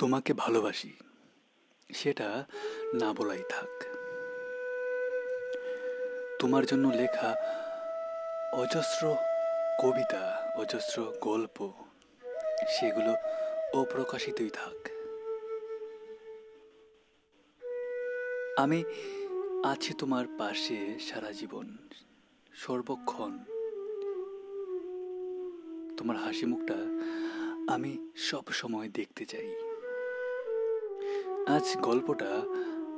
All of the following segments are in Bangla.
তোমাকে ভালোবাসি, সেটা না বলাই থাক। তোমার জন্য লেখা অজস্র কবিতা, অজস্র গল্প, সেগুলো অপ্রকাশিতই থাক। আমি আছি তোমার পাশে সারা জীবন, সর্বক্ষণ। তোমার হাসি মুখটা আমি সব সময় দেখতে চাই। আজ গল্পটা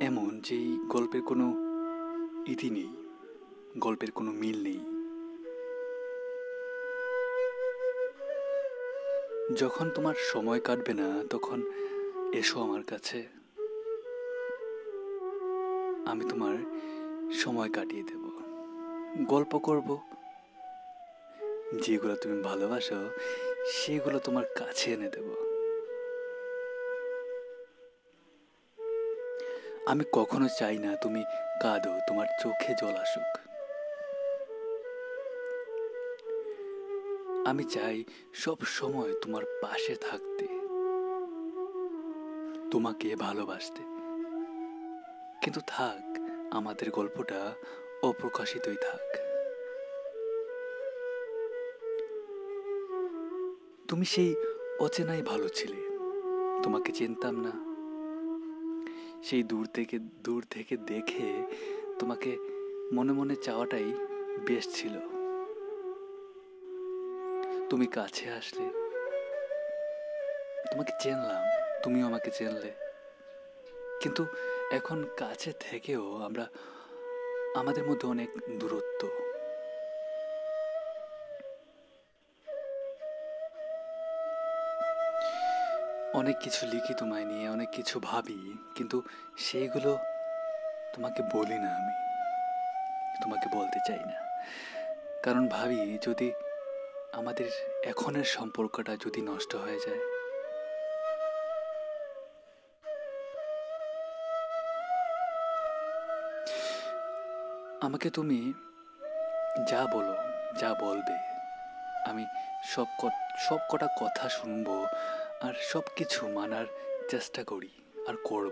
এমন যে এই গল্পের কোনো ইতি নেই, গল্পের কোনো মিল নেই। যখন তোমার সময় কাটবে না, তখন এসো আমার কাছে। আমি তোমার সময় কাটিয়ে দেব। গল্প করব। যেগুলো তুমি ভালোবাসো, সেগুলো তোমার কাছে এনে দেব। আমি কখনো চাই না তুমি কাঁদো, তোমার চোখে জল আসুক। আমি চাই সব সময় তোমার পাশে থাকতে, তোমাকে ভালোবাসতে। কিন্তু থাক, আমাদের গল্পটা অপ্রকাশিতই থাক। তুমি সেই অচেনাই ভালো ছিলে, তোমাকে চিনতাম না। সেই দূর থেকে দূর থেকে দেখে তোমাকে মনে মনে চাওয়াটাই বেশ ছিল। তুমি কাছে আসলে, তোমাকে চেনলাম, তুমিও আমাকে চেনলে। কিন্তু এখন কাছে থেকেও আমরা, আমাদের মধ্যে অনেক দূরত্ব। অনেক কিছু লিখি তোমায় নিয়ে, অনেক কিছু ভাবি, কিন্তু সেইগুলো তোমাকে বলি না আমি। তোমাকে বলতে চাই না। কারণ ভাবি, যদি আমাদের এখনের সম্পর্কটা যদি নষ্ট হয়ে যায়। আমাকে তুমি যা বলো, যা বলবে, আমি সব সব কটা কথা শুনব আর সব কিছু মানার চেষ্টা করি আর করব।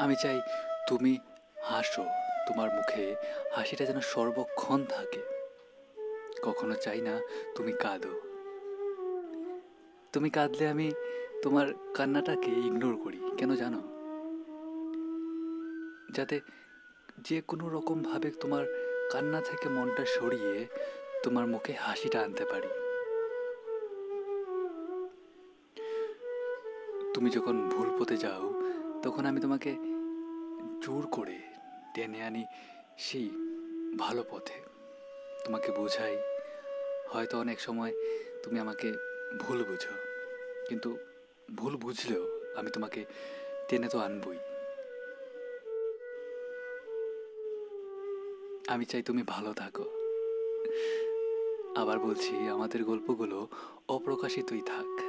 আমি চাই তুমি হাসো, তোমার মুখে হাসিটা যেন সর্বক্ষণ থাকে। কখনো চাই না তুমি কাঁদো। তুমি কাঁদলে আমি তোমার কান্নাটাকে ইগনোর করি, কেন জানো? যাতে যে কোনো রকমভাবে তোমার কান্না থেকে মনটা সরিয়ে তোমার মুখে হাসিটা আনতে পারি। তুমি যখন ভুল পথে যাও, তখন আমি তোমাকে জোর করে টেনে আনি সেই ভালো পথে। তোমাকে বোঝাই, হয়তো অনেক সময় তুমি আমাকে ভুল বুঝো, কিন্তু ভুল বুঝলেও আমি তোমাকে টেনে তো আনবই। আমি চাই তুমি ভালো থাকো। আবার বলছি আমাদের গল্পগুলো অপ্রকাশিতই থাক।